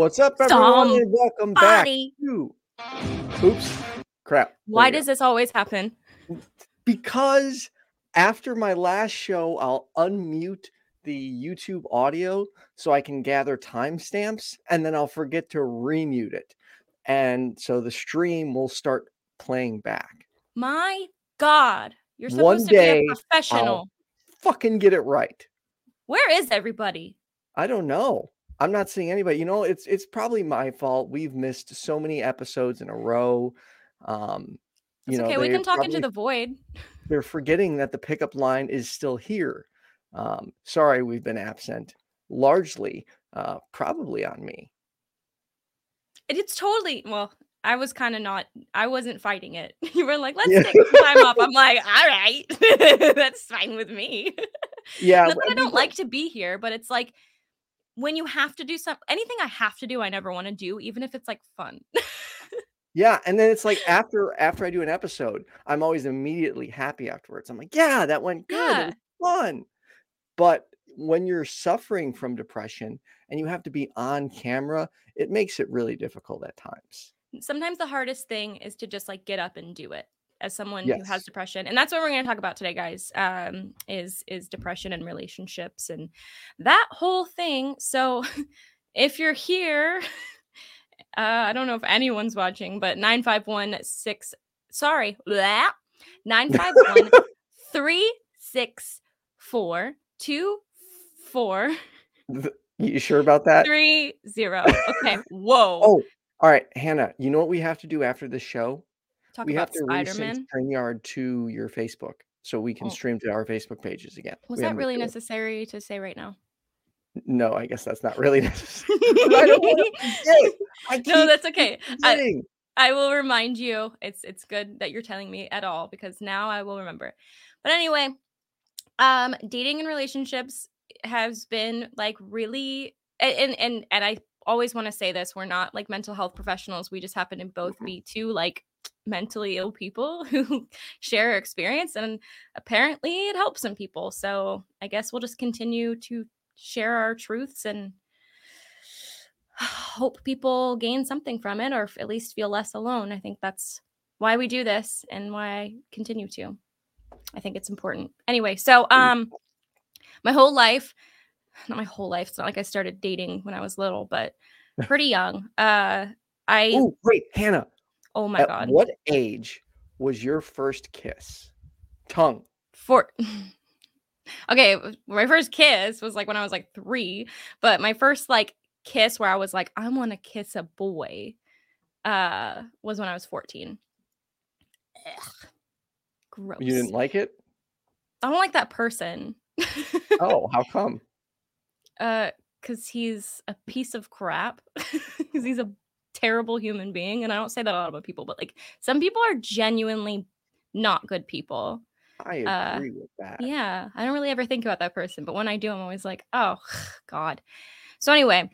What's up, everyone? And welcome Somebody. back to Oops. Crap. Why does this always happen? because after my last show, I'll unmute the YouTube audio so I can gather timestamps and then I'll forget to remute it. And so the stream will start playing back. My God, you're One supposed to be a professional. Fucking get it right. Where is everybody? I don't know. I'm not seeing anybody. You know, it's it's probably my fault. We've missed so many episodes in a row. Um, you know, okay. We can talk into the void. they're forgetting that the pickup line is still here. Um, sorry, we've been absent. Largely, uh, probably on me. It's totally well. I was kind of not. I wasn't fighting it. You were like, "Let's Yeah. take some time off." I'm like, "All right, that's fine with me." Yeah, Not that I we- don't like to be here, but it's like when you have to do something. Anything I have to do, I never want to do, even if it's like fun. Yeah, and then it's like after after I do an episode, I'm always immediately happy afterwards. I'm like, yeah, that went good. Yeah. It was fun. But when you're suffering from depression and you have to be on camera, it makes it really difficult at times. sometimes the hardest thing is to just like get up and do it as someone who has depression and that's what we're going to talk about today guys um is is depression and relationships and that whole thing so if you're here uh i don't know if anyone's watching but 9516 sorry blah, 951 364 24 You sure about that? 30 okay whoa Oh, all right, Hannah. You know what we have to do after this show? Talk we have about to resync spider-man StreamYard to your Facebook so we can Oh. stream to our Facebook pages again. was We that really necessary to say right now No, I guess that's not really necessary. I don't want to. I no, that's okay. I. I will remind you. It's it's good that you're telling me at all because now I will remember. But anyway, um, dating and relationships has been like really and and and I always want to say this: we're not like mental health professionals. We just happen to both be two like mentally ill people who share experience, and apparently it helps some people. So I guess we'll just continue to share our truths and hope people gain something from it or at least feel less alone. I think that's why we do this and why I continue to. I think it's important. Anyway, so um my whole life, not my whole life, it's not like I started dating when I was little, but pretty young. Uh I Oh, wait, Hannah. Oh my At god. what age was your first kiss? Tongue. Four. Okay, my first kiss was like when I was like 3, but my first like kiss where I was like I want to kiss a boy uh was when I was 14. Ugh. Gross. You didn't like it? I don't like that person. Oh, how come? uh cuz he's a piece of crap. Cuz he's a terrible human being and I don't say that a lot about people, but like some people are genuinely not good people. I Uh, agree with that. Yeah, I don't really ever think about that person, but when I do, I'm always like, oh, God. So, anyway,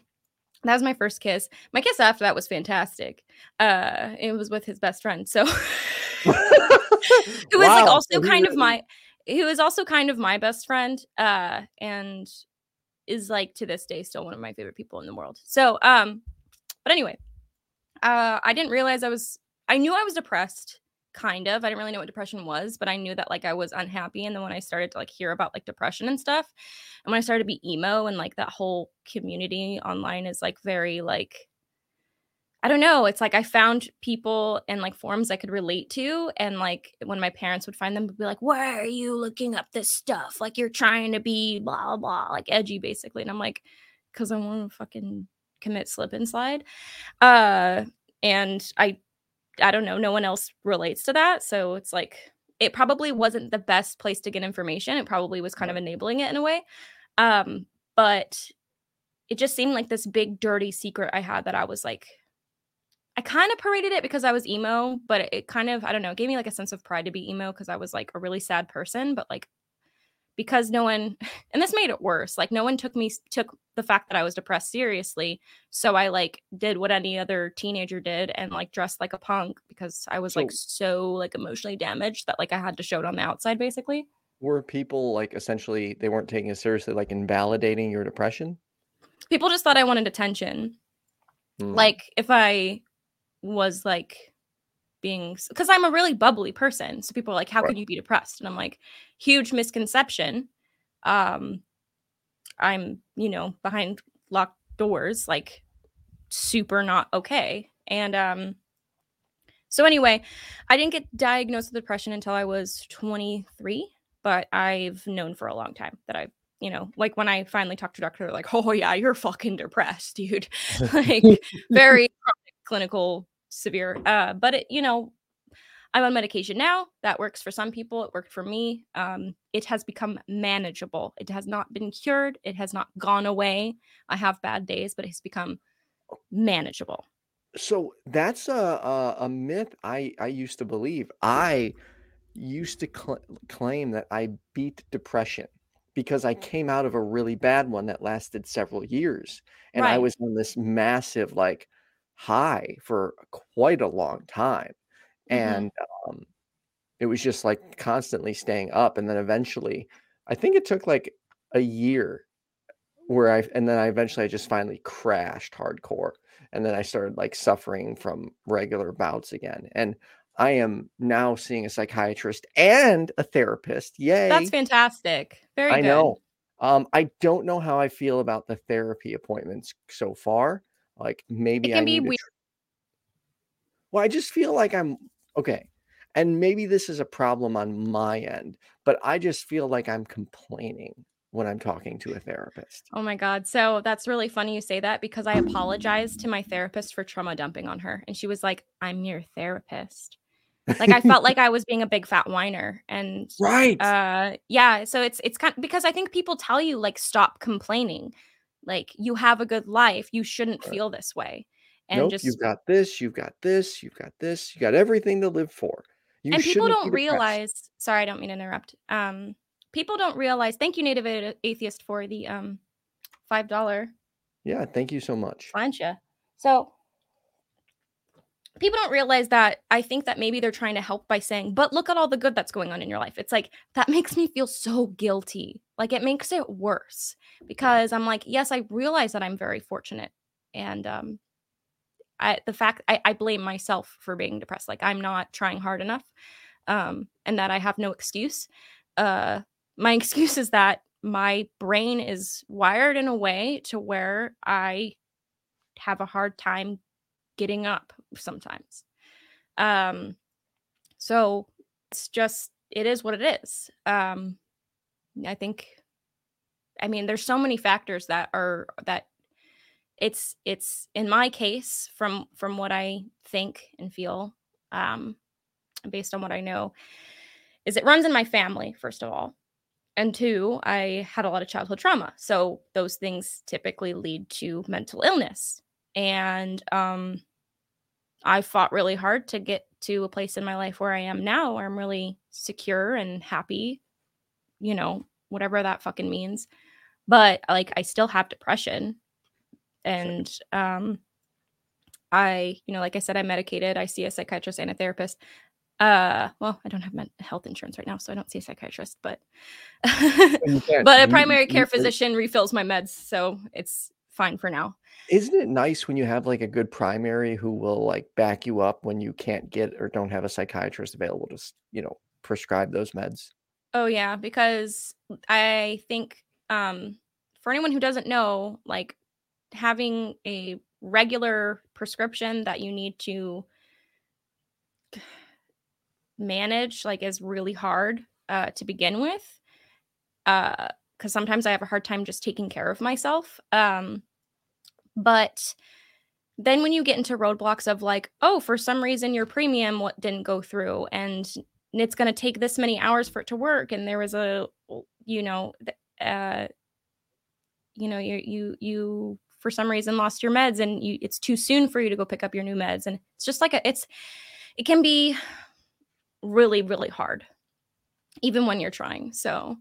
that was my first kiss. My kiss after that was fantastic. Uh, it was with his best friend. So, it was like also so kind of my, he was also kind of my best friend. Uh, and is like to this day still one of my favorite people in the world. So, um, but anyway, uh, I didn't realize I was, I knew I was depressed kind of. I didn't really know what depression was, but I knew that like I was unhappy. And then when I started to like hear about like depression and stuff, and when I started to be emo and like that whole community online is like very like I don't know. It's like I found people and like forums I could relate to. And like when my parents would find them, would be like, Why are you looking up this stuff? Like you're trying to be blah, blah, like edgy basically. And I'm like, Because I want to fucking commit slip and slide. Uh, and I, I don't know, no one else relates to that. So it's like, it probably wasn't the best place to get information. It probably was kind of enabling it in a way. Um, but it just seemed like this big dirty secret I had that I was like, I kind of paraded it because I was emo, but it, it kind of, I don't know, it gave me like a sense of pride to be emo because I was like a really sad person, but like because no one and this made it worse. Like no one took me took the fact that I was depressed seriously. So I like did what any other teenager did and like dressed like a punk because I was like so like emotionally damaged that like I had to show it on the outside basically. Were people like essentially they weren't taking it seriously, like invalidating your depression? People just thought I wanted attention. Mm. like if i was like being because i'm a really bubbly person so people are like how Right. could you be depressed? And i'm like huge misconception um i'm you know behind locked doors like super not okay. And um so anyway i didn't get diagnosed with depression until i was 23 but i've known for a long time that i've you know like when i finally talked to a doctor they're like oh yeah you're fucking depressed dude. Like very clinical severe uh but it you know i'm on medication now that works for some people it worked for me um it has become manageable it has not been cured it has not gone away i have bad days but it's become manageable. So that's a, a a myth I I used to believe. I used to cl- claim that I beat depression because I came out of a really bad one that lasted several years, and I was on this massive like high for quite a long time, Mhm. and um, it was just like constantly staying up, and then eventually, I think it took like a year where I and then I eventually I just finally crashed hardcore and then I started like suffering from regular bouts again. And I am now seeing a psychiatrist and a therapist. Yay. that's fantastic very I good know. Um I don't know how I feel about the therapy appointments so far. Like maybe I can be need to weird. tr- Well, I just feel like I'm okay. And maybe this is a problem on my end, but I just feel like I'm complaining when I'm talking to a therapist. Oh my God. So that's really funny you say that because I apologized to my therapist for trauma dumping on her. And she was like, I'm your therapist. Like I felt like I was being a big fat whiner. And Right. uh yeah, so it's it's kind of, because I think people tell you like stop complaining. Like you have a good life. You shouldn't feel this way. And Nope, just you've got this, you've got this, you've got this, you got everything to live for. You and people don't realize sorry, I don't mean to interrupt. Um people don't realize thank you, Native Atheist, for the um five dollar Yeah, thank you so much. plancha. So people don't realize that I think that maybe they're trying to help by saying, but look at all the good that's going on in your life. It's like that makes me feel so guilty. Like it makes it worse because I'm like, yes, I realize that I'm very fortunate. And um I the fact I, I blame myself for being depressed. Like I'm not trying hard enough. Um, and that I have no excuse. Uh my excuse is that my brain is wired in a way to where I have a hard time getting up sometimes. Um so it's just it is what it is. Um I think I mean there's so many factors that are that it's it's in my case from from what I think and feel um based on what I know is it runs in my family first of all. And two, I had a lot of childhood trauma. So those things typically lead to mental illness. And um I fought really hard to get to a place in my life where I am now, where I'm really secure and happy, you know, whatever that fucking means. But like, I still have depression. And um, I, you know, like I said, I'm medicated. I see a psychiatrist and a therapist. Uh, well, I don't have health insurance right now, so I don't see a psychiatrist, but but a primary care physician refills my meds, so it's fine for now. Isn't it nice when you have like a good primary who will like back you up when you can't get or don't have a psychiatrist available to, you know, prescribe those meds? Oh yeah, because I think um for anyone who doesn't know, like having a regular prescription that you need to manage like is really hard uh to begin with. Uh cuz sometimes I have a hard time just taking care of myself. Um but then when you get into roadblocks of like, oh, for some reason your premium what didn't go through and it's going to take this many hours for it to work and there was a you know uh you know you you you for some reason lost your meds and you it's too soon for you to go pick up your new meds and it's just like a, it's it can be really really hard even when you're trying so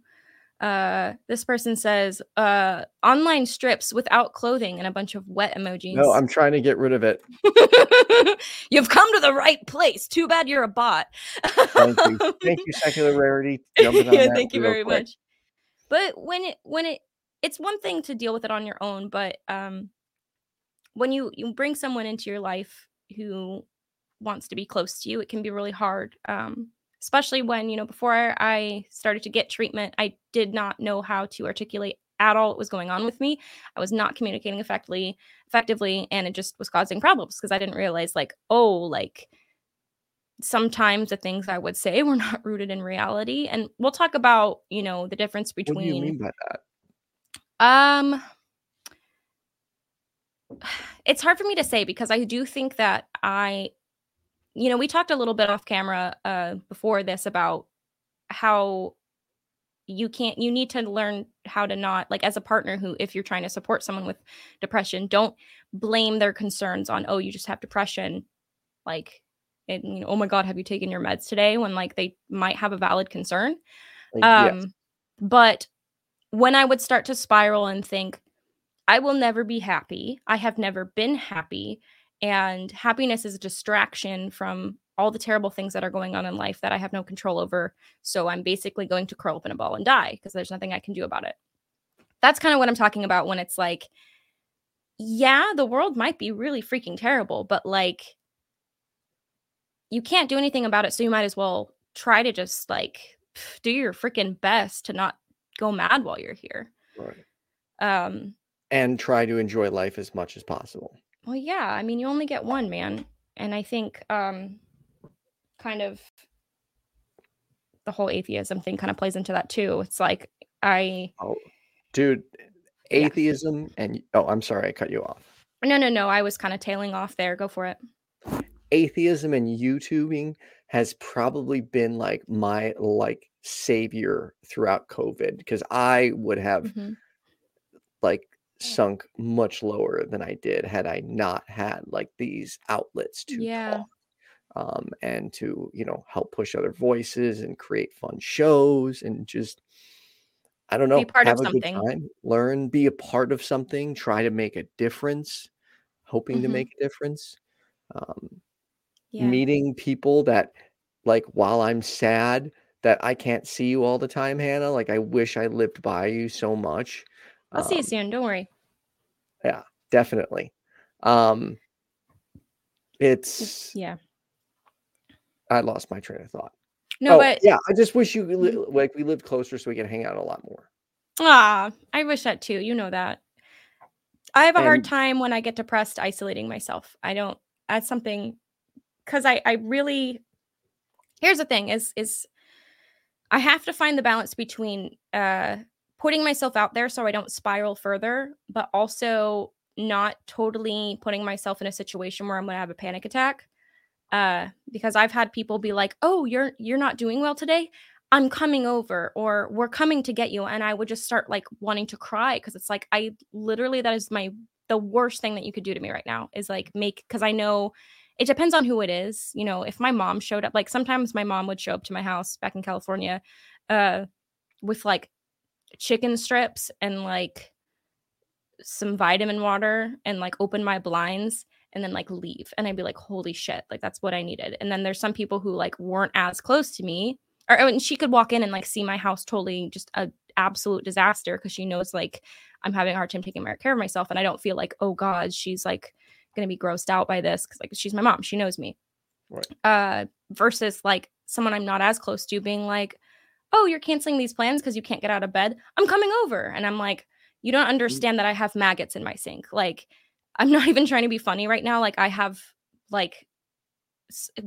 uh this person says uh online strips without clothing and a bunch of wet emojis No, I'm trying to get rid of it. You've come to the right place. Too bad you're a bot. Thank you. Thank you, Secular Rarity. yeah, thank you very quick. much. But when it when it it's one thing to deal with it on your own, but um when you you bring someone into your life who wants to be close to you, it can be really hard. Um, especially when you know before I started to get treatment, I did not know how to articulate at all what was going on with me. I was not communicating effectively, effectively, and it just was causing problems because I didn't realize like, oh, like sometimes the things I would say were not rooted in reality. And we'll talk about, you know, the difference between What do you mean by that? um it's hard for me to say because I do think that I you know, we talked a little bit off camera uh before this about how you can't you need to learn how to not like as a partner who if you're trying to support someone with depression don't blame their concerns on oh you just have depression. Like and you know oh my god have you taken your meds today? when like they might have a valid concern. Um yes. but when i would start to spiral and think i will never be happy. I have never been happy and happiness is a distraction from all the terrible things that are going on in life that i have no control over so i'm basically going to curl up in a ball and die because there's nothing i can do about it that's kind of what i'm talking about when it's like yeah the world might be really freaking terrible but like you can't do anything about it so you might as well try to just like do your freaking best to not go mad while you're here Right. um And try to enjoy life as much as possible. Well yeah i mean you only get one man and i think um kind of the whole atheism thing kind of plays into that too it's like i Oh, dude, Yeah. atheism and oh, I'm sorry, I cut you off. no no no i was kind of tailing off there go for it Atheism and YouTubing has probably been like my like savior throughout COVID because I would have Mhm. like sunk much lower than I did had I not had like these outlets to Yeah. talk um, and to you know help push other voices and create fun shows and just I don't know Be part of have a good something. time, learn, be a part of something, try to make a difference, hoping to Mhm. make a difference. Um, yeah meeting people that like while I'm sad that I can't see you all the time, Hannah. Like I wish I lived by you so much. i'll see you Um, soon don't worry definitely. Um it's yeah I lost my train of thought. no oh, but yeah, I just wish you li- Mhm. like we lived closer so we could hang out a lot more. Ah, I wish that too. You know that. I have a hard time when I get depressed isolating myself. I don't that's something cuz I I really Here's the thing is is I have to find the balance between uh putting myself out there so I don't spiral further, but also not totally putting myself in a situation where I'm going to have a panic attack. Uh because I've had people be like, "Oh, you're you're not doing well today." I'm coming over or we're coming to get you and I would just start like wanting to cry because it's like I literally that is my the worst thing that you could do to me right now is like make cuz I know it depends on who it is. You know, if my mom showed up like sometimes my mom would show up to my house back in California uh with like chicken strips and like some vitamin water and like open my blinds and then like leave and I'd be like holy shit like that's what I needed. And then there's some people who like weren't as close to me or and she could walk in and like see my house totally just a absolute disaster because she knows like I'm having a hard time taking care of myself and I don't feel like oh god she's like gonna be grossed out by this because like she's my mom she knows me Right. uh versus like someone I'm not as close to being like oh you're canceling these plans because you can't get out of bed I'm coming over and I'm like you don't understand that I have maggots in my sink like I'm not even trying to be funny right now like I have like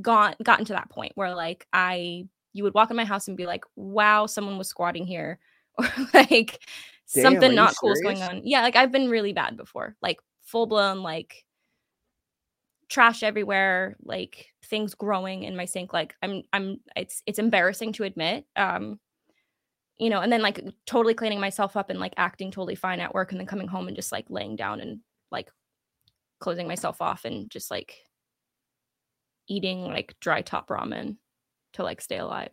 gone gotten to that point where like I you would walk in my house and be like, wow, someone was squatting here. Or like Damn, something not cool is going on. Yeah, like I've been really bad before. Like full blown like trash everywhere, like things growing in my sink. Like I'm I'm it's it's embarrassing to admit. Um you know, and then like totally cleaning myself up and like acting totally fine at work and then coming home and just like laying down and like closing myself off and just like eating like dry top ramen to like stay alive.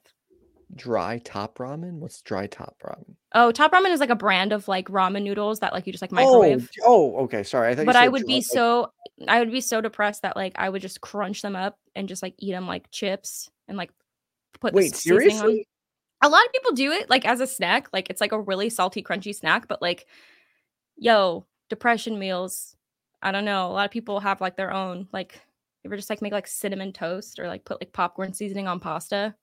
Dry top ramen? What's dry top ramen? Oh, top ramen is like a brand of like ramen noodles that like you just like Oh, microwave. d- oh, okay. Sorry. I thought you but I would be like- so I would be so depressed that like I would just crunch them up and just like eat them like chips and like put Wait, s- seasoning on. seriously? A lot of people do it like as a snack, like it's like a really salty, crunchy snack. But like, yo, depression meals. I don't know. A lot of people have like their own like you ever just like make like cinnamon toast or like put like popcorn seasoning on pasta?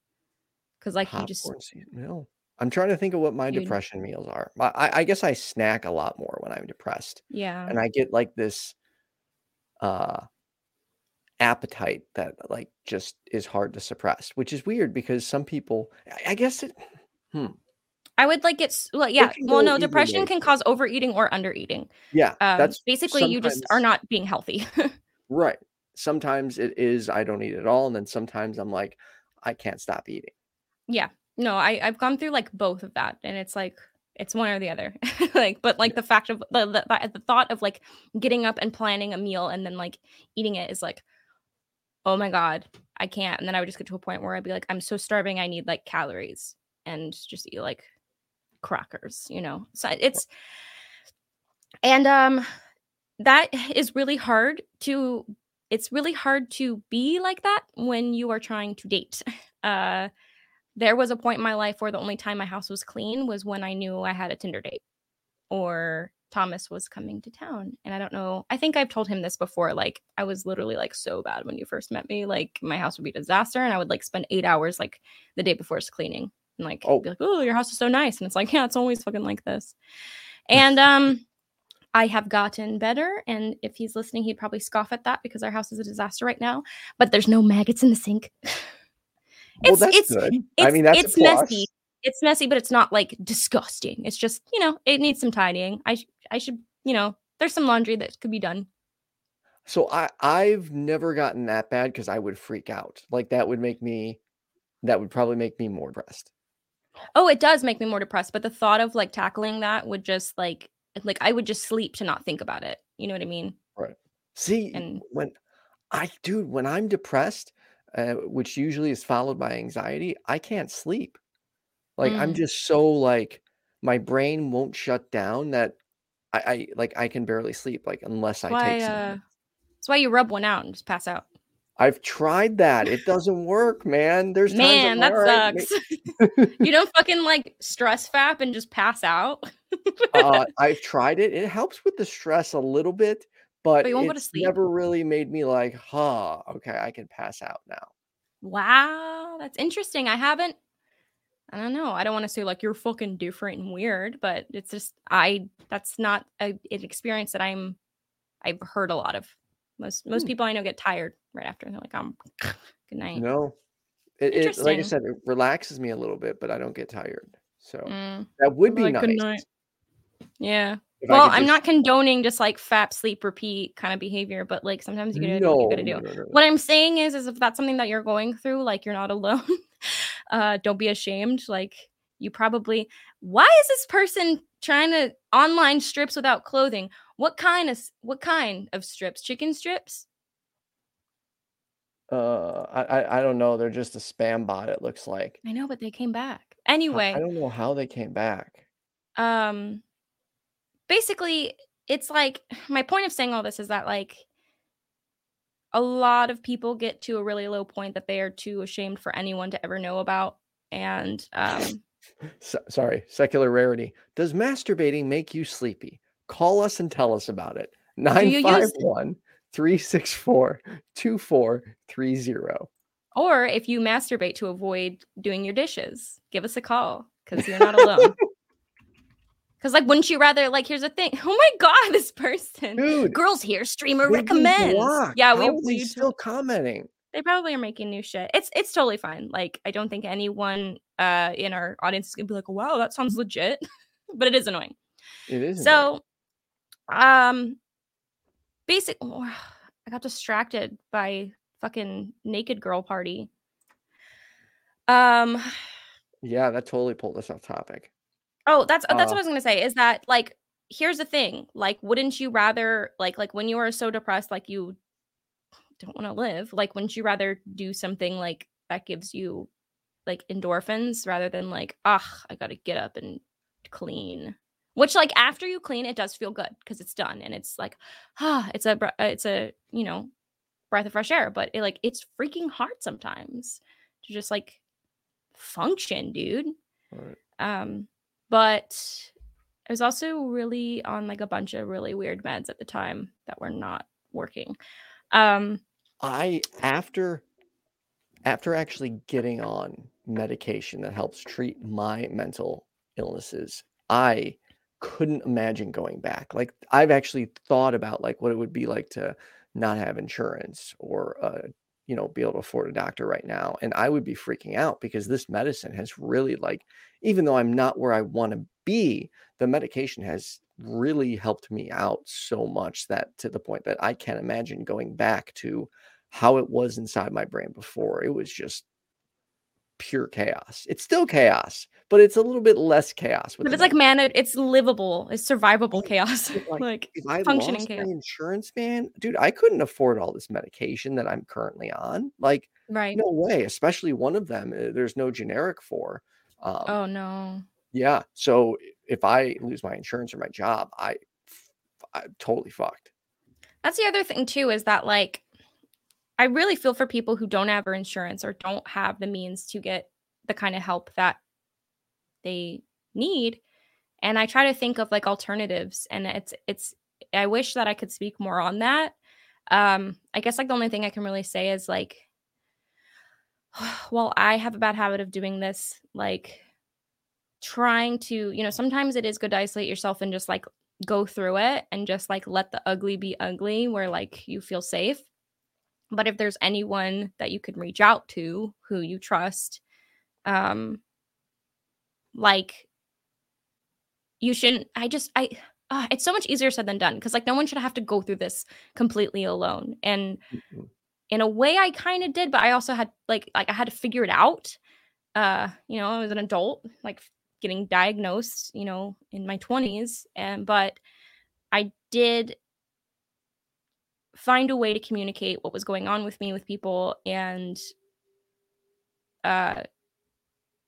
Because like you just Popcorn season no. I'm trying to think of what my Dude. depression meals are. I I I guess I snack a lot more when I'm depressed, yeah. and I get, like, this uh appetite that, like, just is hard to suppress, which is weird because some people I I guess it hmm. I would like it's well, yeah. Well, no, depression can cause overeating or undereating. Yeah, Um, that's basically you just are not being healthy. Right. Sometimes it is I don't eat at all, and then sometimes I'm like, I can't stop eating. Yeah. No, I I've gone through like both of that, and it's like it's one or the other. like, but like the fact of the, the the the thought of like getting up and planning a meal and then like eating it is like, oh my god, I can't. And then I would just get to a point where I'd be like, I'm so starving, I need like calories, and just eat like crackers, you know. So it's and um that is really hard to it's really hard to be like that when you are trying to date. Uh there was a point in my life where the only time my house was clean was when I knew I had a Tinder date or Thomas was coming to town. And I don't know, I think I've told him this before. Like, I was literally like so bad when you first met me. Like, my house would be a disaster, and I would like spend eight hours like the day before it's cleaning and like Oh. be like, oh, your house is so nice. And it's like, yeah, it's always fucking like this. And um, I have gotten better. And if he's listening, he'd probably scoff at that because our house is a disaster right now. But there's no maggots in the sink. Well, It's- it's- good. I it's- mean, that's it's messy. It's messy, but it's not like disgusting. It's just, you know, it needs some tidying. I sh- I should, you know, there's some laundry that could be done. So I I've never gotten that bad because I would freak out. Like that would make me that would probably make me more depressed. Oh, it does make me more depressed, but the thought of like tackling that would just like like I would just sleep to not think about it. You know what I mean? Right. See, And- when I dude, when I'm depressed, uh, which usually is followed by anxiety, I can't sleep. Like I'm Mm. just so like my brain won't shut down that I, I like I can barely sleep like unless I take some. uh that's why you rub one out and just pass out. I've tried that. It doesn't work, man. There's Man, that right, sucks. you don't fucking like stress fap and just pass out. uh, I've tried it. It helps with the stress a little bit, but go to it's never really made me like, huh, okay, I can pass out now. Wow, that's interesting. I haven't I don't know. I don't want to say like you're fucking different and weird, but it's just I that's not a, an experience that I'm I've heard a lot of. Most most Hmm. people I know get tired right after they're like, I'm good night. No, it, it like I said, it relaxes me a little bit, but I don't get tired. So Mm, that would be like, good nice. night. yeah. Well, I'm just- not condoning just like fap, sleep, repeat kind of behavior, but like sometimes you gotta do what you gotta do. no, no, no. What I'm saying is, is if that's something that you're going through, like you're not alone. uh, don't be ashamed. Like you probably. Why is this person trying to online strips without clothing? What kind of what kind of strips? Chicken strips? Uh, I, I I don't know. They're just a spam bot. It looks like. I know, but they came back I- anyway. I don't know how they came back. um basically it's like my point of saying all this is that like a lot of people get to a really low point that they are too ashamed for anyone to ever know about and um So, sorry, secular rarity. Does masturbating make you sleepy? Call us and tell us about it. you use- 951 364 2430. or if you masturbate to avoid doing your dishes give us a call because you're not alone because like wouldn't you rather like here's the thing oh my god this person Dude, girls here streamer recommends yeah we, How is he we still commenting. they probably are making new shit. It's it's totally fine. Like I don't think anyone uh in our audience is gonna be like, wow, that sounds legit. but it is annoying. It is. annoying. So um basic I got distracted by fucking naked girl party. Um yeah, that totally pulled us off topic. Oh, that's that's Uh, what I was gonna say. Is that like here's the thing. Like, wouldn't you rather like like when you are so depressed, like you don't want to live, like wouldn't you rather do something like that gives you like endorphins rather than like, ah, I gotta get up and clean. Which like after you clean, it does feel good because it's done and it's like, ah, it's a uh, it's a you know breath of fresh air. But it like it's freaking hard sometimes to just like function, dude. Right. Um, but I was also really on like a bunch of really weird meds at the time that were not working. Um I after after actually getting on medication that helps treat my mental illnesses, I couldn't imagine going back. Like I've actually thought about like what it would be like to not have insurance or uh, you know be able to afford a doctor right now and I would be freaking out because this medicine has really like even though I'm not where I want to be, the medication has really helped me out so much that to the point that I can't imagine going back to how it was inside my brain before. It was just pure chaos. It's still chaos, but it's a little bit less chaos. But it's like man, it's livable, it's survivable chaos. Like, like if I functioning chaos. insurance, man, dude, I couldn't afford all this medication that I'm currently on. Like, Right. no way. Especially one of them, uh, there's no generic for. Um, Oh no. yeah. So if I lose my insurance or my job, I, I'm totally fucked. That's the other thing too is that like I really feel for people who don't have insurance or don't have the means to get the kind of help that they need. And I try to think of like alternatives and it's it's I wish that I could speak more on that. Um I guess like the only thing I can really say is like well, I have a bad habit of doing this like trying to, you know, sometimes it is good to isolate yourself and just like go through it and just like let the ugly be ugly where like you feel safe. But if there's anyone that you can reach out to who you trust, um, like you shouldn't. I just, I, uh, it's so much easier said than done because like no one should have to go through this completely alone. And in a way, I kind of did, but I also had like, like I had to figure it out. Uh, you know, I was an adult, like getting diagnosed, you know, in my 20s. And, but I did find a way to communicate what was going on with me with people and uh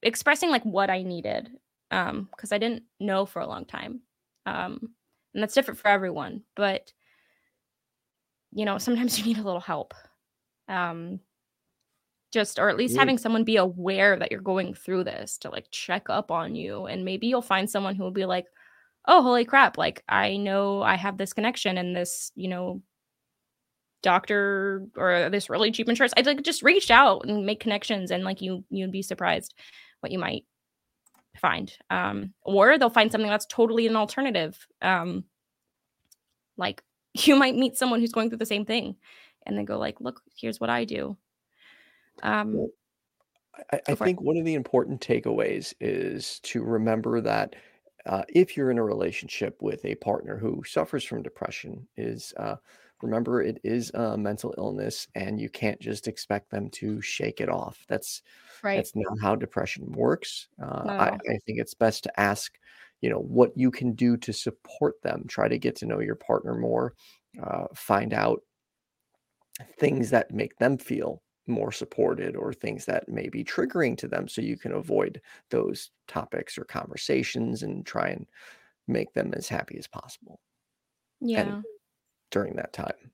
expressing like what I needed um because I didn't know for a long time. Um and that's different for everyone, but you know, sometimes you need a little help. Um just or at least Yeah. having someone be aware that you're going through this to like check up on you and maybe you'll find someone who will be like, "Oh, holy crap, like I know I have this connection and this, you know, doctor or this really cheap insurance. I'd like just reach out and make connections and like you you'd be surprised what you might find. Um or they'll find something that's totally an alternative. Um like you might meet someone who's going through the same thing and then go like, "Look, here's what I do." Um I, I think one of the important takeaways is to remember that uh, if you're in a relationship with a partner who suffers from depression, is uh, remember it is a mental illness, and you can't just expect them to shake it off. That's right. that's not how depression works. Uh, at I. I think it's best to ask, you know, what you can do to support them. Try to get to know your partner more. Uh, find out things that make them feel more supported or things that may be triggering to them so you can avoid those topics or conversations and try and make them as happy as possible Yeah. During that time.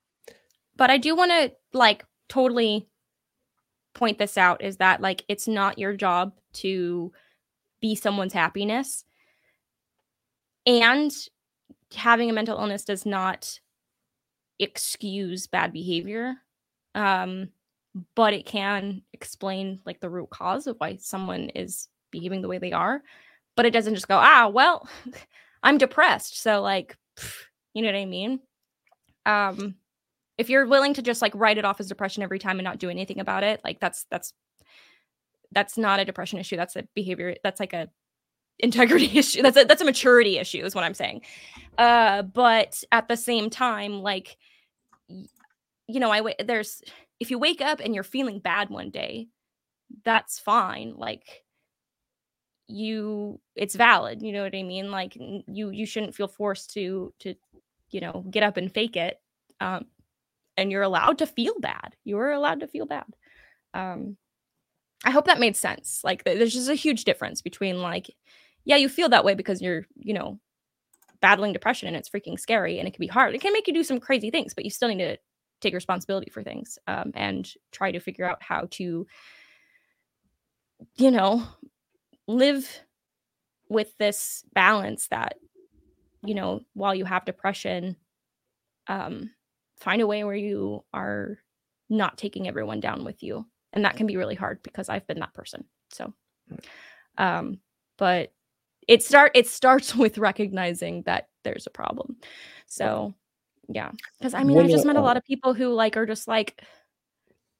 But I do want to like totally point this out is that like it's not your job to be someone's happiness. And having a mental illness does not excuse bad behavior. Um but it can explain like the root cause of why someone is behaving the way they are. But it doesn't just go, "Ah, well, I'm depressed." So like, you know what I mean? Um if you're willing to just like write it off as depression every time and not do anything about it like that's that's that's not a depression issue. That's a behavior that's like a integrity issue. That's a that's a maturity issue is what i'm saying. Uh but at the same time like you know i there's if you wake up and you're feeling bad one day that's fine. Like you it's valid you know what i mean? Like you you shouldn't feel forced to to you know get up and fake it um and you're allowed to feel bad. You're allowed to feel bad. Um i hope that made sense. Like there's just a huge difference between like yeah you feel that way because you're you know battling depression and it's freaking scary and it can be hard. It can make you do some crazy things but you still need to take responsibility for things um, and try to figure out how to you know live with this balance that you know, while you have depression, um, find a way where you are not taking everyone down with you. And that can be really hard because I've been that person. So, Mm. um, but it start it starts with recognizing that there's a problem. So, yeah, because I mean, I just met a uh, lot of people who like are just like,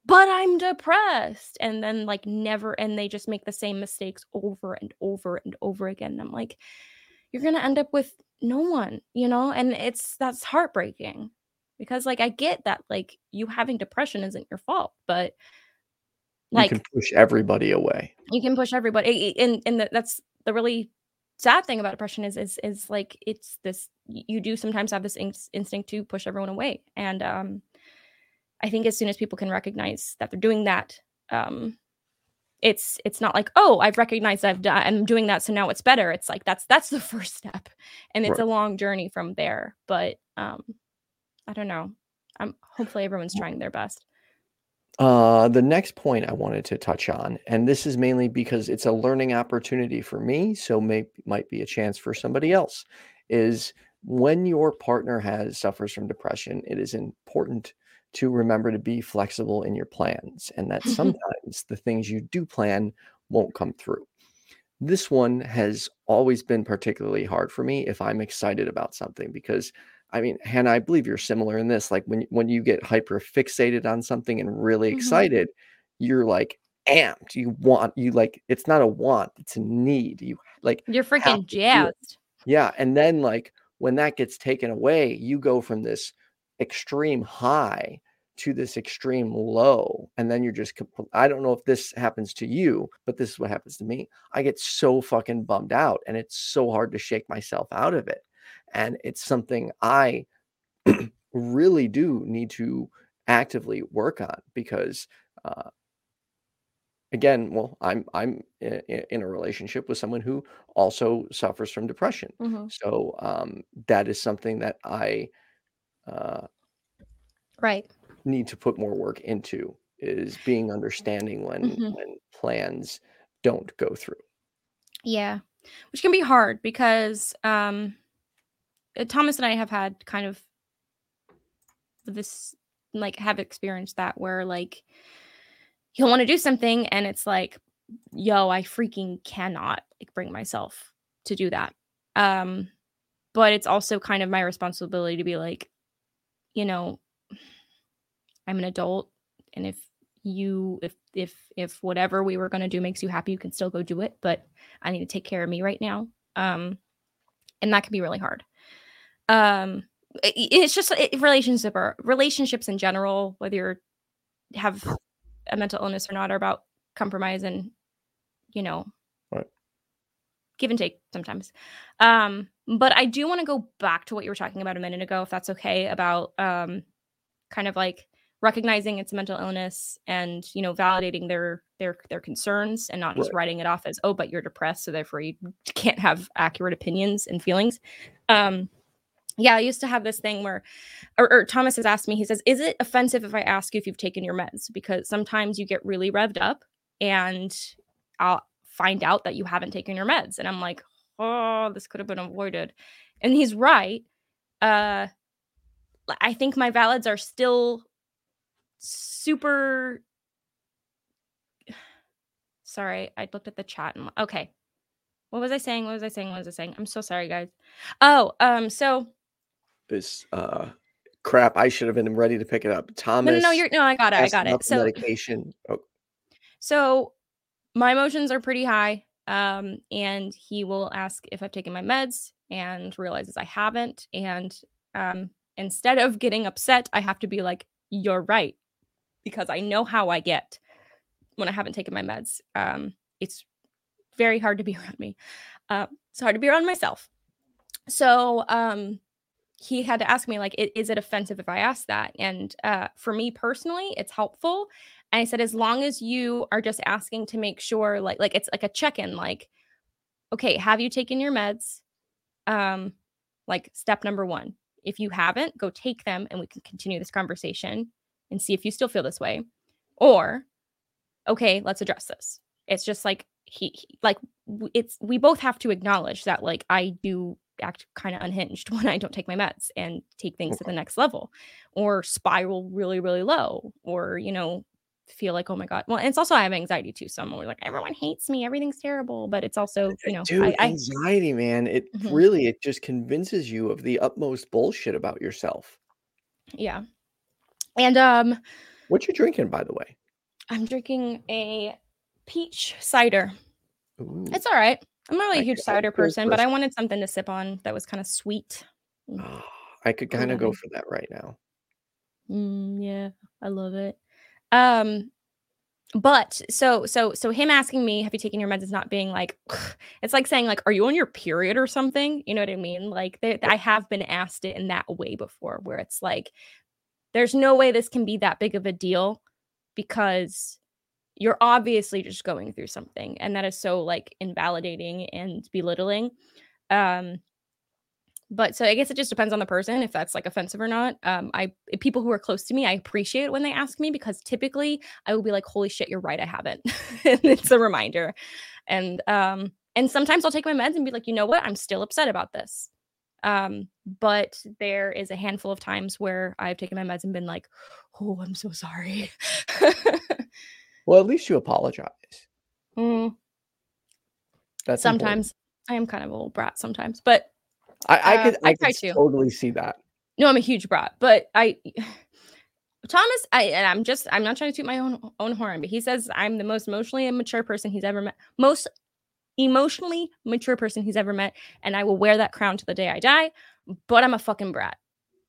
but I'm depressed, and then like never, and they just make the same mistakes over and over and over again. And I'm like, you're gonna end up with no one, you know, and it's that's heartbreaking because like I get that like you having depression isn't your fault, but like you can push everybody away. you can push everybody and and the, that's the really sad thing about depression is is is like it's this you do sometimes have this inst- instinct to push everyone away and um i think as soon as people can recognize that they're doing that um it's it's not like oh i've recognized i've done i'm doing that so now it's better. It's like that's that's the first step and it's Right. a long journey from there but um i don't know. I'm hopefully everyone's trying their best. Uh, the next point I wanted to touch on, and this is mainly because it's a learning opportunity for me, so may might be a chance for somebody else, is when your partner has suffers from depression, it is important to remember to be flexible in your plans, and that sometimes the things you do plan won't come through. This one has always been particularly hard for me if I'm excited about something because I mean, Hannah, I believe you're similar in this. Like when when you get hyper fixated on something and really Mhm. excited, you're like amped. You want you like it's not a want, it's a need. You like you're freaking jazzed Yeah, and then like when that gets taken away, you go from this extreme high to this extreme low, and then you're just. I don't know if this happens to you, but this is what happens to me. I get so fucking bummed out, and it's so hard to shake myself out of it, and it's something I really do need to actively work on because. Uh, again well i'm i'm in a relationship with someone who also suffers from depression Mhm. so um, that is something that I uh, right need to put more work into is being understanding when Mhm. when plans don't go through. Yeah, which can be hard because um, uh, Thomas and I have had kind of this, like, have experienced that where like he'll want to do something and it's like, yo, I freaking cannot like bring myself to do that. Um, but it's also kind of my responsibility to be like, you know, I'm an adult, and if you if if if whatever we were going to do makes you happy you can still go do it but i need to take care of me right now. Um and that can be really hard. Um i- i- it's just it, relationship or relationships in general whether you're have a mental illness or not are about compromise and you know Right. give and take sometimes. Um but i do want to go back to what you were talking about a minute ago if that's okay about um kind of like recognizing it's a mental illness and you know validating their their their concerns and not just Right. writing it off as oh but you're depressed so therefore you can't have accurate opinions and feelings um yeah i used to have this thing where or, or thomas has asked me he says is it offensive if i ask you if you've taken your meds because sometimes you get really revved up and i'll find out that you haven't taken your meds and i'm like oh this could have been avoided and he's right uh I think my valids are still super. Sorry, I looked at the chat and okay. What was I saying? What was I saying? What was I saying? I'm so sorry, guys. Oh, um, so This uh, crap, I should have been ready to pick it up. no, Thomas, no, no, you're no, I got it, I got it. So, medication. Oh, so my emotions are pretty high. Um, and he will ask if I've taken my meds and realizes I haven't. And um, instead of getting upset, I have to be like, "You're right," because I know how I get when I haven't taken my meds. Um, it's very hard to be around me. Uh, it's hard to be around myself. So um, he had to ask me like, "Is it offensive if I ask that?" And uh, for me personally, it's helpful. And I said, as long as you are just asking to make sure, like, like it's like a check-in, like, okay, have you taken your meds? Um, like step number one. If you haven't, go take them, and we can continue this conversation and see if you still feel this way. Or, okay, let's address this. It's just like he, he like it's we both have to acknowledge that like I do act kind of unhinged when I don't take my meds and take things to the next level or spiral really, really low or, you know, feel like, oh my God. Well, it's also I have anxiety too. So I'm like, everyone hates me, everything's terrible. But it's also, you know, Dude, I, anxiety, I, man. It mm-hmm. really it just convinces you of the utmost bullshit about yourself. Yeah. And um what you drinking, by the way? I'm drinking a peach cider. Ooh. It's all right. I'm not really a huge cider person, but I wanted something to sip on that was kind of sweet. Oh, I could kind of go for that right now. Mm, yeah, I love it. Um, but so so so him asking me, "Have you taken your meds?" is not being like, it's like saying like, "Are you on your period or something?" You know what I mean? Like, they, I have been asked it in that way before, where it's like, "There's no way this can be that big of a deal," because you're obviously just going through something, and that is so like invalidating and belittling. Um, but so I guess it just depends on the person if that's like offensive or not. Um, I people who are close to me, I appreciate when they ask me because typically I will be like, "Holy shit, you're right, I haven't." and it's a reminder, and um, and sometimes I'll take my meds and be like, you know what, I'm still upset about this. Um, but there is a handful of times where I've taken my meds and been like, "Oh, I'm so sorry." well, at least you apologize. Mm. That's sometimes important. I am kind of a little brat sometimes, but I, I uh, could, I, I could to. totally see that. No, I'm a huge brat, but I, Thomas, I, and I'm just, I'm not trying to toot my own own horn, but he says I'm the most emotionally immature person he's ever met, most emotionally mature person he's ever met, and I will wear that crown to the day I die. But I'm a fucking brat.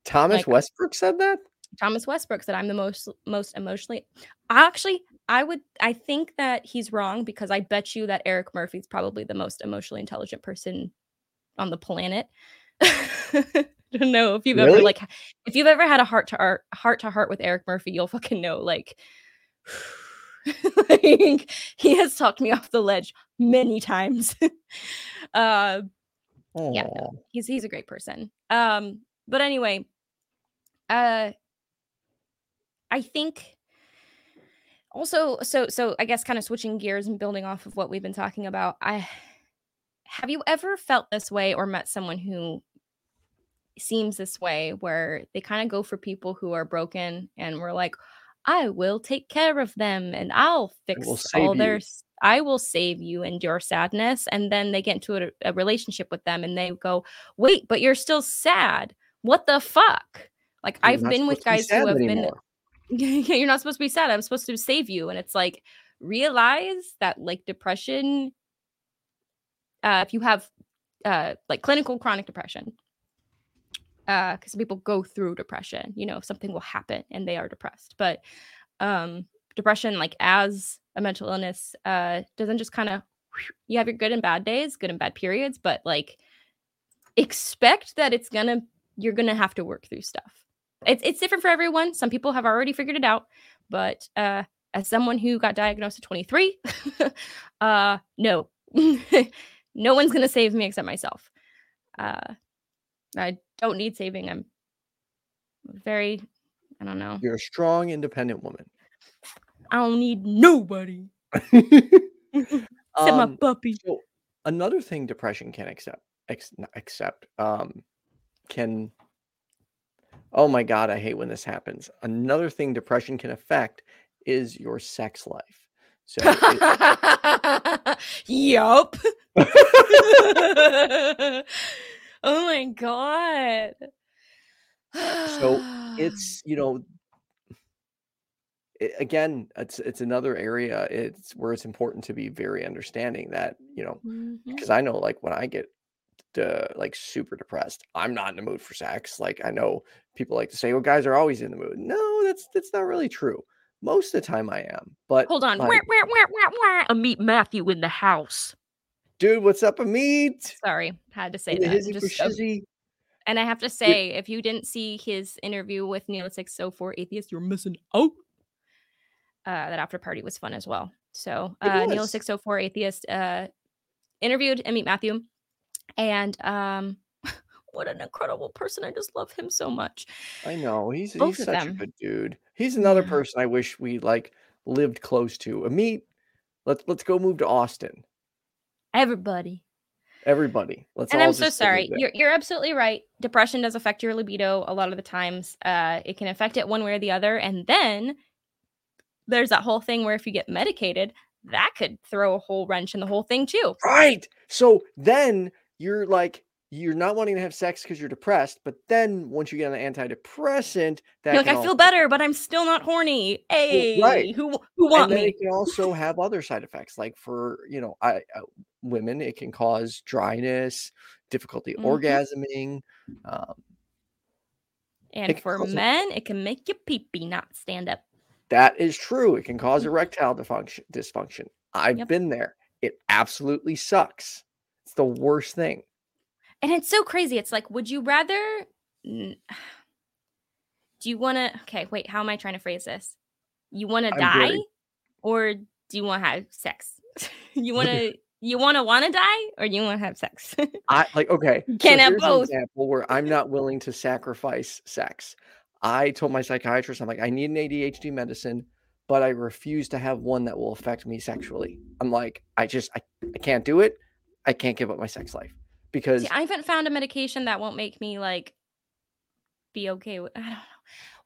Thomas like, Westbrook said that. Thomas Westbrook said I'm the most most emotionally. I actually, I would I think that he's wrong because I bet you that Eric Murphy's probably the most emotionally intelligent person on the planet. I don't know if you've really? ever like if you've ever had a heart to heart heart to heart with Eric Murphy, you'll fucking know like like he has talked me off the ledge many times. uh Aww. yeah, no, he's he's a great person. Um but anyway, uh I think also so so I guess kind of switching gears and building off of what we've been talking about. I have you ever felt this way or met someone who seems this way where they kind of go for people who are broken and we're like, I will take care of them and I'll fix all their I will save you and your sadness. And then they get into a, a, relationship with them and they go, Wait, but you're still sad. What the fuck? Like I've been with guys who have anymore. been you're not supposed to be sad. I'm supposed to save you. And it's like realize that like depression uh, if you have uh, like clinical chronic depression, because uh, people go through depression, you know, something will happen and they are depressed. But um, depression, like as a mental illness, uh, doesn't just kind of you have your good and bad days, good and bad periods, but like expect that it's gonna you're gonna have to work through stuff. It's it's different for everyone. Some people have already figured it out, but uh, as someone who got diagnosed at 23, uh, no. no one's gonna save me except myself. Uh, I don't need saving. I'm very, I don't know. You're a strong, independent woman. I don't need nobody. Except um, my puppy. So another thing depression can accept, ex- accept, um, can. Oh my god, I hate when this happens. Another thing depression can affect is your sex life. So, yup. oh my god. so it's you know it, again it's it's another area it's where it's important to be very understanding that you know because mm-hmm. I know like when I get to, like super depressed I'm not in the mood for sex like I know people like to say well guys are always in the mood no that's that's not really true most of the time I am. But hold on. Like, wah, wah, wah, wah, wah. Amit Matthew in the house. Dude, what's up, Amit? Sorry, had to say that. Just, um, and I have to say, if you didn't see his interview with Neil 604 Atheist, you're missing out. Uh, that after party was fun as well. So uh, Neil 604 Atheist uh, interviewed Amit Matthew. And um, what an incredible person. I just love him so much. I know. He's Both he's such them. a good dude. He's another yeah. person I wish we like lived close to. Amit, let's let's go move to Austin. Everybody. Everybody. Let's and I'm so sorry. You're you're absolutely right. Depression does affect your libido a lot of the times. Uh, it can affect it one way or the other, and then there's that whole thing where if you get medicated, that could throw a whole wrench in the whole thing too. Right. So then you're like you're not wanting to have sex because you're depressed, but then once you get on an antidepressant, that like, I feel better, but I'm still not horny. Hey, right. who who want me? it can also have other side effects, like for you know, I uh, women, it can cause dryness, difficulty Mhm. orgasming. Um, And for men, it can make your pee pee not stand up. that is true. It can cause erectile dysfunction. Dysfunction. I've Mm-hmm. Yep. been there. It absolutely sucks. It's the worst thing. And it's so crazy. It's like, would you rather? Do you want to? Okay, wait. How am I trying to phrase this? You want to die, very- or do you want to have sex? you want to? You want to want to die, or you want to have sex? I like okay. Can't have here's both. example where I'm not willing to sacrifice sex. I told my psychiatrist, I'm like, I need an ADHD medicine, but I refuse to have one that will affect me sexually. I'm like, I just I, I can't do it. I can't give up my sex life because See, I haven't found a medication that won't make me like be okay with. I don't know.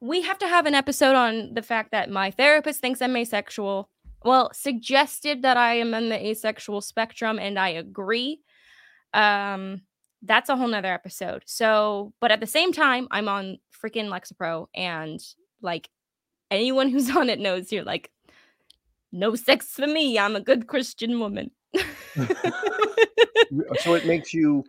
We have to have an episode on the fact that my therapist thinks I'm asexual. Well, suggested that I am in the asexual spectrum, and I agree. Um, that's a whole nother episode. So, but at the same time, I'm on freaking Lexapro, and like anyone who's on it knows you're like, no sex for me. I'm a good Christian woman. so it makes you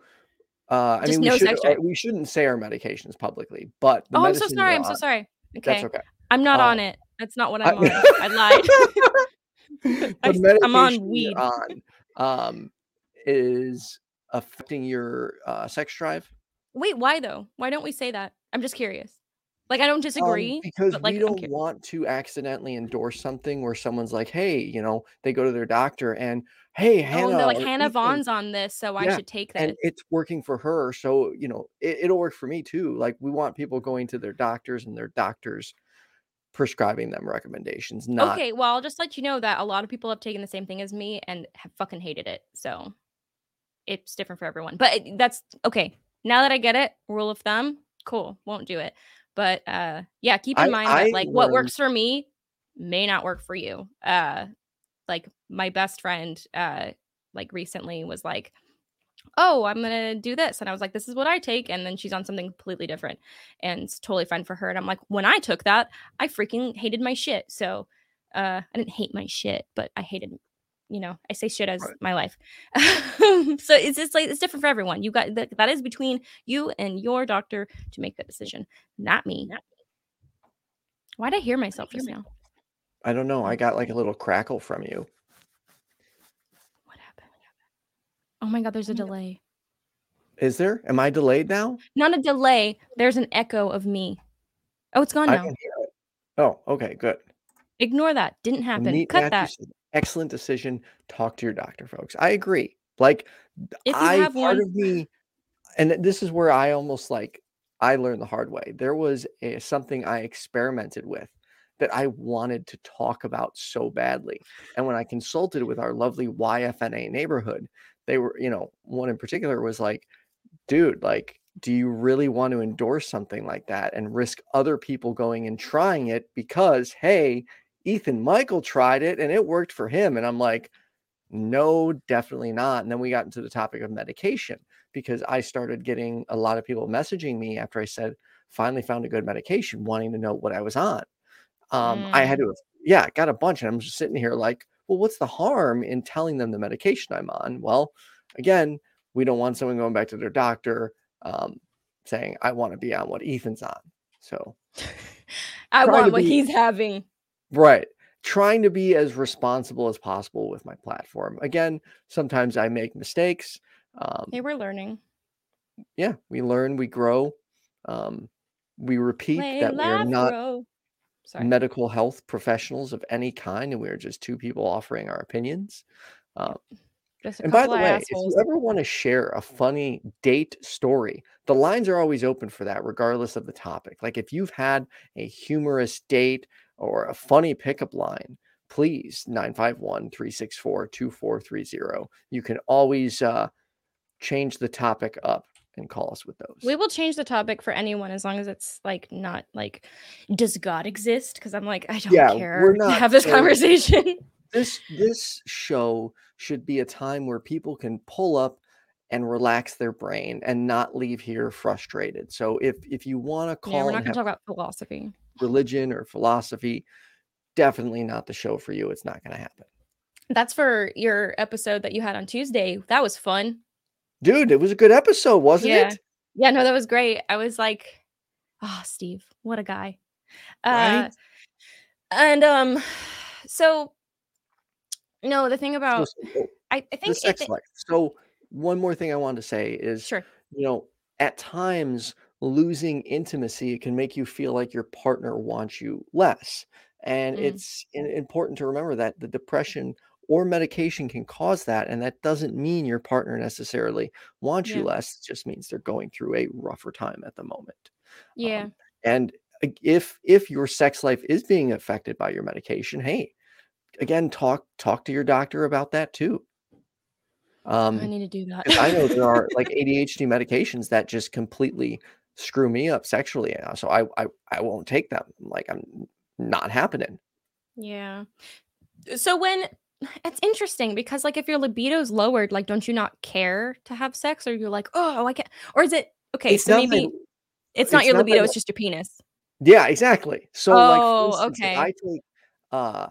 uh I Just mean we should, uh, we shouldn't say our medications publicly, but the oh, I'm so sorry. I'm so sorry. Okay. That's okay. I'm not Uh, on it. That's not what I- I'm on. I lied. I I'm on weed. on um is affecting your uh sex drive. Wait, why though? Why don't we say that? I'm just curious. Like I don't Um, disagree. because but, like, we don't want to accidentally endorse something where someone's like, "Hey, you know," they go to their doctor and, "Hey, oh, Hannah, and like Hannah Vaughn's on this, so I should take that. and it's working for her, so you know it, it'll work for me too. Like we want people going to their doctors and their doctors prescribing them recommendations, not okay, well, I'll just let you know that a lot of people have taken the same thing as me and have fucking hated it. So it's different for everyone. But that's okay. Now that I get it, rule of thumb, cool, won't do it. But uh yeah, keep in I- mind I that like what works for me may not work for you. Uh like my best friend uh like recently was like oh i'm gonna do this and i was like this is what i take and then she's on something completely different and it's totally fine for her and i'm like when i took that i freaking hated my shit so uh i didn't hate my shit but i hated you know i say shit as Right. my life so it's just like it's different for everyone you got that, that is between you and your doctor to make that decision not me why did i hear myself just now I don't know. I got like a little crackle from you. what happened oh my god there's a oh delay Is there? Am I delayed now? not a delay there's an echo of me oh it's gone now it. Oh, okay, good. ignore that didn't happen cut that Excellent decision. Talk to your doctor, folks. I agree. Like if you I have part one of me, and this is where I almost like I learned the hard way. There was a, something I experimented with that I wanted to talk about so badly, and when I consulted with our lovely YFNA neighborhood, they were, you know, one in particular was like, "Dude, like." Do you really want to endorse something like that and risk other people going and trying it because, hey, Ethan Michael tried it and it worked for him? And I'm like, no, definitely not. And then we got into the topic of medication because I started getting a lot of people messaging me after I said, finally found a good medication, wanting to know what I was on. Um, I had to, have, yeah, got a bunch. And I'm just sitting here like, well, what's the harm in telling them the medication I'm on? Well, again, we don't want someone going back to their doctor um, saying, I want to be on what Ethan's on. So, I want what be- he's having. Right. Trying to be as responsible as possible with my platform. Again, sometimes I make mistakes. Um, They were learning. yeah, we learn, we grow. Um, we repeat Play, that we are not medical health professionals of any kind, and we are just two people offering our opinions. Um, Just a and by the way, if you ever want to share a funny date story, the lines are always open for that, regardless of the topic. Like if you've had a humorous date or a funny pickup line, please 951 364 2430. You can always uh, change the topic up and call us with those. We will change the topic for anyone as long as it's like not like, does God exist? Because I'm like, I don't Yeah, care we're to not have this so- conversation. this this show should be a time where people can pull up and relax their brain and not leave here frustrated. So if if you want to call yeah, we're not gonna talk about philosophy. Religion or philosophy, definitely not the show for you. It's not going to happen. That's for your episode that you had on Tuesday. That was fun. Dude, it was a good episode, wasn't Yeah. it? Yeah, no, that was great. I was like, oh, Steve, what a guy. Uh, and um, so no, the thing about so, I, I think it, sex it- life. So one more thing I wanted to say is sure. you know, at times losing intimacy it can make you feel like your partner wants you less. And Mm. it's important to remember that the depression or medication can cause that. And that doesn't mean your partner necessarily wants you less. It just means they're going through a rougher time at the moment. Yeah. Um, and if if your sex life is being affected by your medication, hey, again, talk talk to your doctor about that too. Um, I need to do that. I know there are like ADHD medications that just completely screw me up sexually. uh, So I I, I won't take them. Like I'm not happening. Yeah. So when it's interesting because like if your libido's lowered, like don't you not care to have sex or you're like, "Oh, I can't." Or is it okay, It's so not maybe it's not it's your not that libido, it's just your penis. yeah, exactly. So like Oh, for instance, okay. I take uh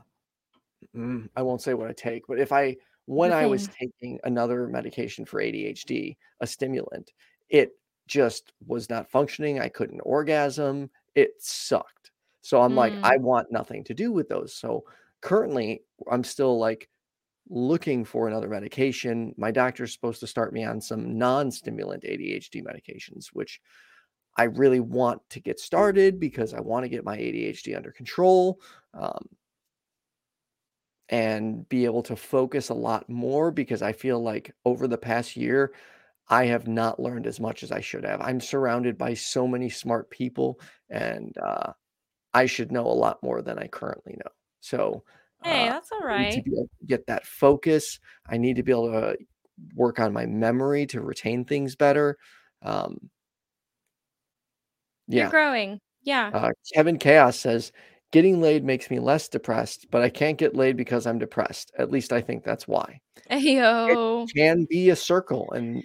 mm, I won't say what I take, but if I when I was taking another medication for ADHD, a stimulant, it just was not functioning. I couldn't orgasm. It sucked. So I'm like, Mm. I want nothing to do with those. So currently, I'm still like looking for another medication. My doctor's supposed to start me on some non stimulant ADHD medications, which I really want to get started because I want to get my ADHD under control um, and be able to focus a lot more because I feel like over the past year, I have not learned as much as I should have. I'm surrounded by so many smart people and uh, I should know a lot more than I currently know. So, Hey, uh, that's all right. To to get that focus. I need to be able to work on my memory to retain things better. Um, You're yeah. growing. Yeah. Uh, Kevin Chaos says, getting laid makes me less depressed, but I can't get laid because I'm depressed. At least I think that's why. Ayo. Can be a circle, and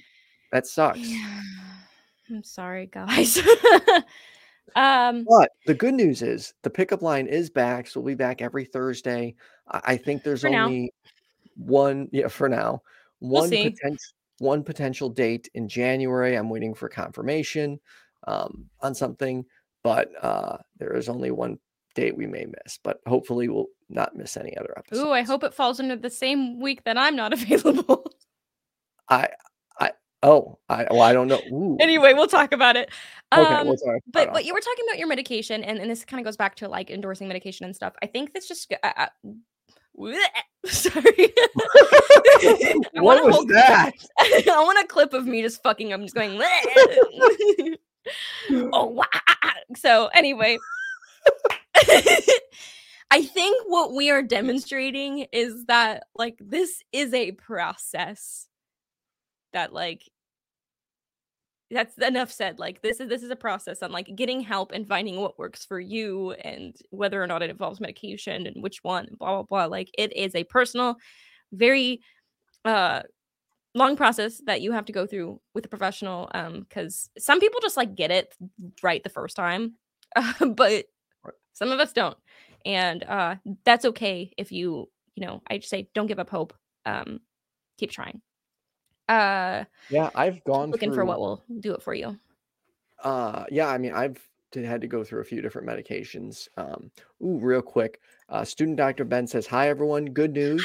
that sucks. Yeah. I'm sorry, guys. um But the good news is the pickup line is back. So we'll be back every Thursday. I, I think there's For now. only one, yeah, for now, We'll one potential one potential date in January. I'm waiting for confirmation um, on something, but uh, there is only one date we may miss. But hopefully, we'll not miss any other episodes. Ooh, I hope it falls into the same week that I'm not available. I, oh, I, well, I don't know. Ooh. anyway, we'll talk about it. okay, Um, what's our but cutoff? what you were talking about your medication, and, and this kind of goes back to like endorsing medication and stuff. I think that's just uh, uh, bleh, sorry. I what want a was that? I want a clip of me just fucking. I'm just going. Oh wow. So anyway, I think what we are demonstrating is that like this is a process that like that's enough said like this is this is a process on like getting help and finding what works for you and whether or not it involves medication and which one blah blah blah like it is a personal very uh long process that you have to go through with a professional um because some people just like get it right the first time uh, but some of us don't and uh that's okay if you you know i just say don't give up hope um keep trying uh Yeah, I've gone looking for what will do it for you Uh, yeah, I mean, I've had to go through a few different medications. Um, ooh, real quick. Uh, student Dr. Ben says, Hi, everyone. Good news.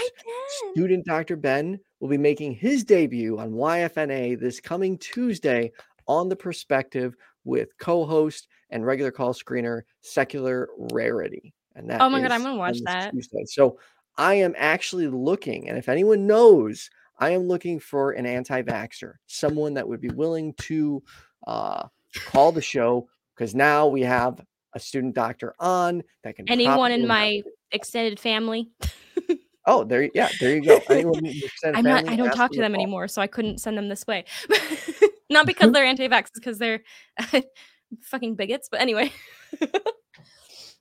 Student Dr. Ben will be making his debut on YFNA this coming Tuesday on the perspective with co host and regular call screener Secular Rarity. And that Oh my God, I'm gonna watch that. Tuesday. So I am actually looking, and if anyone knows, I am looking for an anti vaxxer, someone that would be willing to uh, call the show because now we have a student doctor on that can anyone in my extended family Oh, there, yeah, there you go. Anyone I'm not. I don't talk to them anymore, so I couldn't send them this way. not because they're anti-vax, because they're fucking bigots. But anyway,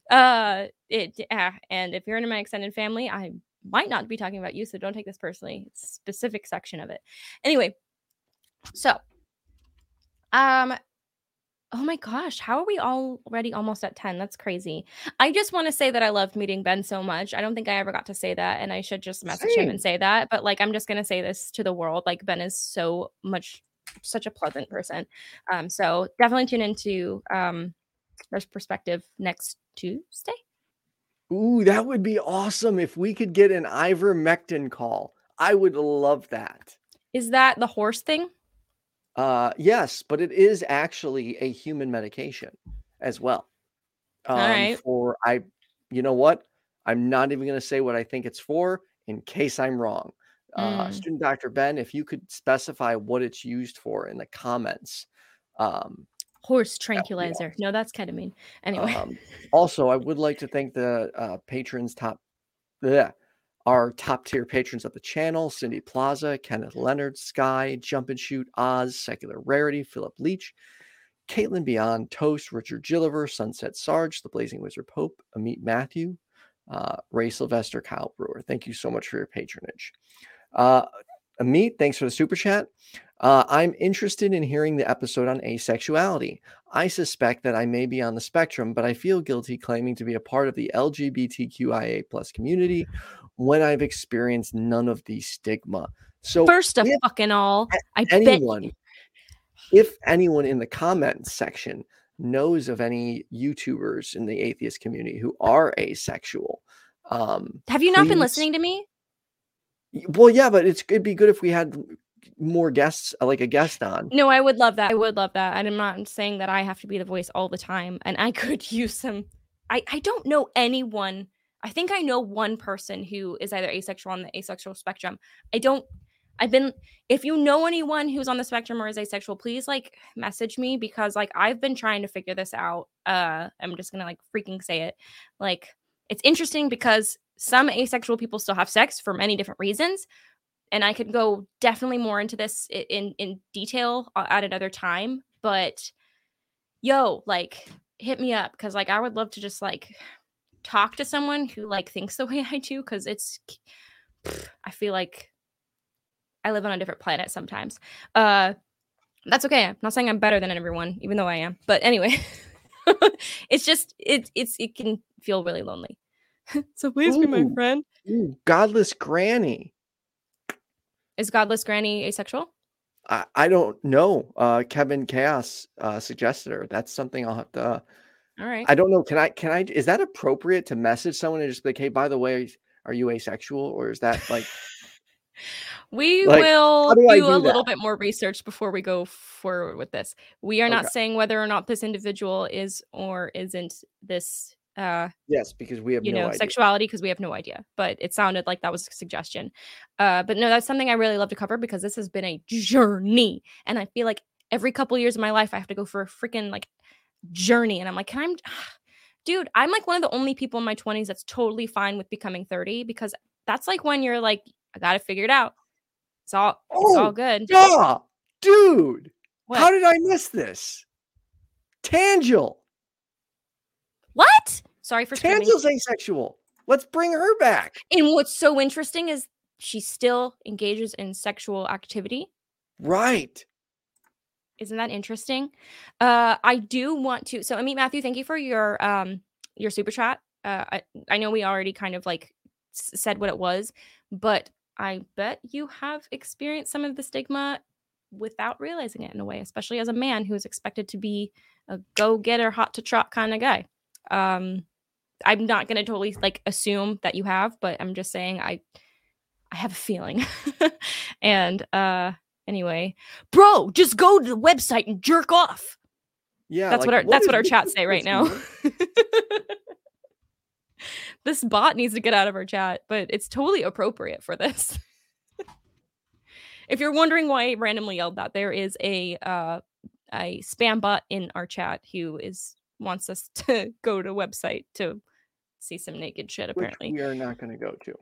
uh, it yeah. And if you're in my extended family, I might not be talking about you, so don't take this personally. It's a specific section of it. Anyway, so um Oh my gosh, how are we already almost at 10? That's crazy. I just want to say that I loved meeting Ben so much. I don't think I ever got to say that, and I should just message him and say that. But like, I'm just gonna say this to the world. Like, Ben is so much, such a pleasant person. Um, so definitely tune into um, there's perspective next Tuesday. Ooh, that would be awesome if we could get an ivermectin call. I would love that. Is that the horse thing? Uh, yes, but it is actually a human medication as well. Um, All right. For I, you know what? I'm not even going to say what I think it's for in case I'm wrong. Uh, Mm. student Dr. Ben, if you could specify what it's used for in the comments. Um, Horse tranquilizer. No, that's ketamine. Anyway. um, also, I would like to thank the uh, patrons top, bleh, our top tier patrons of the channel Cindy Plaza, Kenneth Leonard, Sky, Jump and Shoot, Oz, Secular Rarity, Philip Leach, Caitlin Beyond, Toast, Richard Gilliver, Sunset Sarge, The Blazing Wizard Pope, Amit Matthew, uh, Ray Sylvester, Kyle Brewer. Thank you so much for your patronage. Uh, Amit, thanks for the super chat. Uh, I'm interested in hearing the episode on asexuality. I suspect that I may be on the spectrum, but I feel guilty claiming to be a part of the LGBTQIA plus community when I've experienced none of the stigma. So First of fucking all, I bet anyone, if anyone in the comments section knows of any YouTubers in the atheist community who are asexual, um, have you not been listening to me? Well, yeah, but it's it'd be good if we had more guests, uh, like a guest on. No, I would love that. I would love that. And I'm not saying that I have to be the voice all the time. And I could use some. I I don't know anyone. I think I know one person who is either asexual on the asexual spectrum. I don't. I've been. If you know anyone who's on the spectrum or is asexual, please like message me because like I've been trying to figure this out. Uh, I'm just gonna like freaking say it. Like it's interesting because some asexual people still have sex for many different reasons and I could go definitely more into this in in detail at another time. But yo, like, hit me up because like I would love to just like talk to someone who like thinks the way I do because it's pff, I feel like I live on a different planet sometimes. Uh, that's okay. I'm not saying I'm better than everyone, even though I am. But anyway, it's just it it's it can feel really lonely. so please be my friend. Ooh, godless granny. Is Godless Granny asexual? I, I don't know. Uh, Kevin Chaos uh, suggested her. That's something I'll have to. Uh, All right. I don't know. Can I? Can I? Is that appropriate to message someone and just be like, hey, by the way, are you asexual, or is that like? We Like, will do, do I a do little that? bit more research before we go forward with this. We are not saying whether or not this individual is or isn't this uh yes, because we have you no know idea. sexuality because we have no idea but it sounded like that was a suggestion uh but no that's something i really love to cover because this has been a journey and i feel like every couple years of my life i have to go for a freaking like journey and i'm like can i'm dude i'm like one of the only people in my 20s that's totally fine with becoming 30 because that's like when you're like i figure it out it's all it's Oh, all good Yeah, dude. What? How did I miss this? Tangel. What sorry for Tangel's asexual. Let's bring her back. and what's so interesting is she still engages in sexual activity Right. Isn't that interesting? Uh, I do want to. So, Amit Matthew, thank you for your um your super chat. Uh, I I know we already kind of like s- said what it was, but I bet you have experienced some of the stigma without realizing it in a way, especially as a man who is expected to be a go getter, hot to trot kind of guy. Um, I'm not gonna totally like assume that you have, but I'm just saying I I have a feeling, and uh anyway bro just go to the website and jerk off. Yeah. that's like, what our that's what our chats say right now. this bot needs to get out of our chat but it's totally appropriate for this. If you're wondering why I randomly yelled that there is a uh a spam bot in our chat who is wants us to go to website to see some naked shit Which apparently we are not going to go to.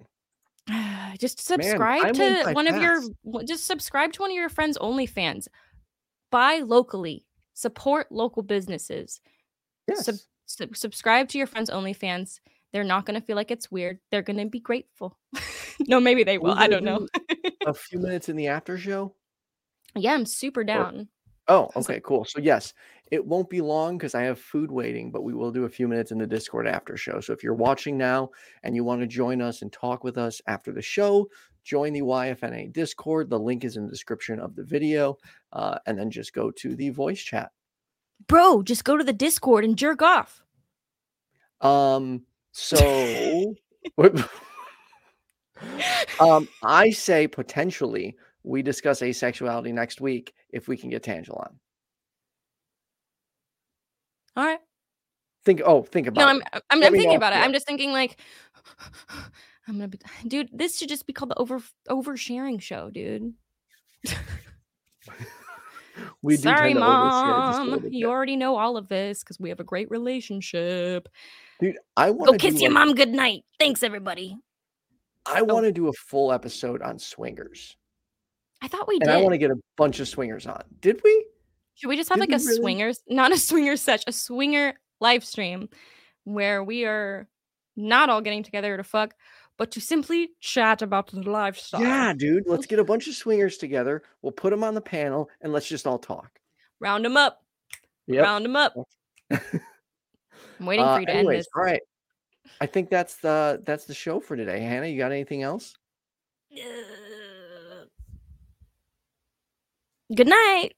just subscribe I to one of your just subscribe to one of your friends OnlyFans. Buy locally. Support local businesses. Yes. sub- subscribe to your friends OnlyFans. They're not going to feel like it's weird. They're going to be grateful. no, maybe they will. I don't know. a few minutes in the after show? yeah, I'm super down. Oh, okay, cool. So yes, it won't be long because I have food waiting, but we will do a few minutes in the Discord after show. So if you're watching now and you want to join us and talk with us after the show, join the YFNA Discord. The link is in the description of the video, uh, and then just go to the voice chat. bro, just go to the Discord and jerk off. Um, so um, I say potentially we discuss asexuality next week if we can get Tangela on. All right. Think, oh, think about No, it. I'm I'm, I'm thinking about it. I'm just thinking like I'm gonna be dude, this should just be called the over oversharing show, dude. We do Sorry, tend to overshare just a mom. You already know all of this because we have a great relationship. Dude, I want to Go kiss your like- mom good night. Thanks, everybody. I Oh. want to do a full episode on swingers, I thought we and did. I want to get a bunch of swingers on. Did we? Should we just have Did like a really? swingers, not a swinger such, a swinger live stream where we are not all getting together to fuck, but to simply chat about the lifestyle. Yeah, dude. Let's get a bunch of swingers together. We'll put them on the panel, and let's just all talk. Round them up. Yep. Round them up. I'm waiting Uh, for you to end this. all right. I think that's the that's the show for today. Hannah, you got anything else? Good night.